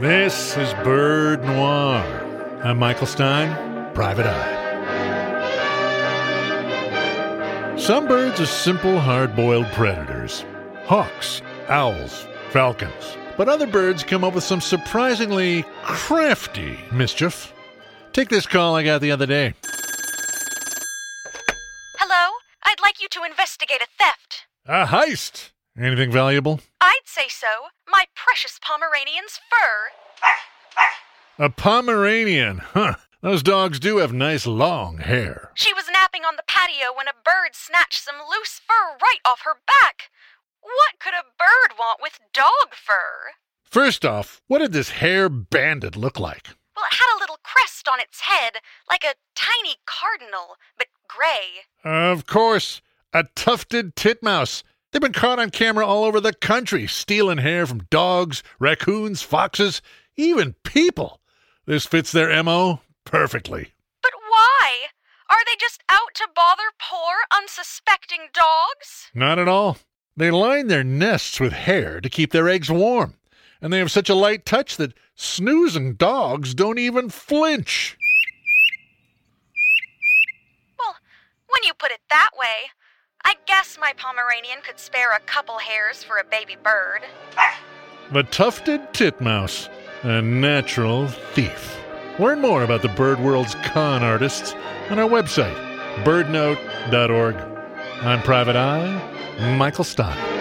This is Bird Noir. I'm Michael Stein, Private Eye. Some birds are simple, hard boiled predators hawks, owls, falcons. But other birds come up with some surprisingly crafty mischief. Take this call I got the other day. Hello? I'd like you to investigate a theft. A heist! Anything valuable? I'd say so. My precious Pomeranian's fur. A Pomeranian, huh? Those dogs do have nice long hair. She was napping on the patio when a bird snatched some loose fur right off her back. What could a bird want with dog fur? First off, what did this hair bandit look like? Well, it had a little crest on its head, like a tiny cardinal, but gray. Of course, a tufted titmouse. They've been caught on camera all over the country, stealing hair from dogs, raccoons, foxes, even people. This fits their MO perfectly. But why? Are they just out to bother poor, unsuspecting dogs? Not at all. They line their nests with hair to keep their eggs warm, and they have such a light touch that snoozing dogs don't even flinch. Well, when you put it that way, I guess my Pomeranian could spare a couple hairs for a baby bird. The tufted titmouse, a natural thief. Learn more about the bird world's con artists on our website, birdnote.org. I'm Private Eye, Michael Stein.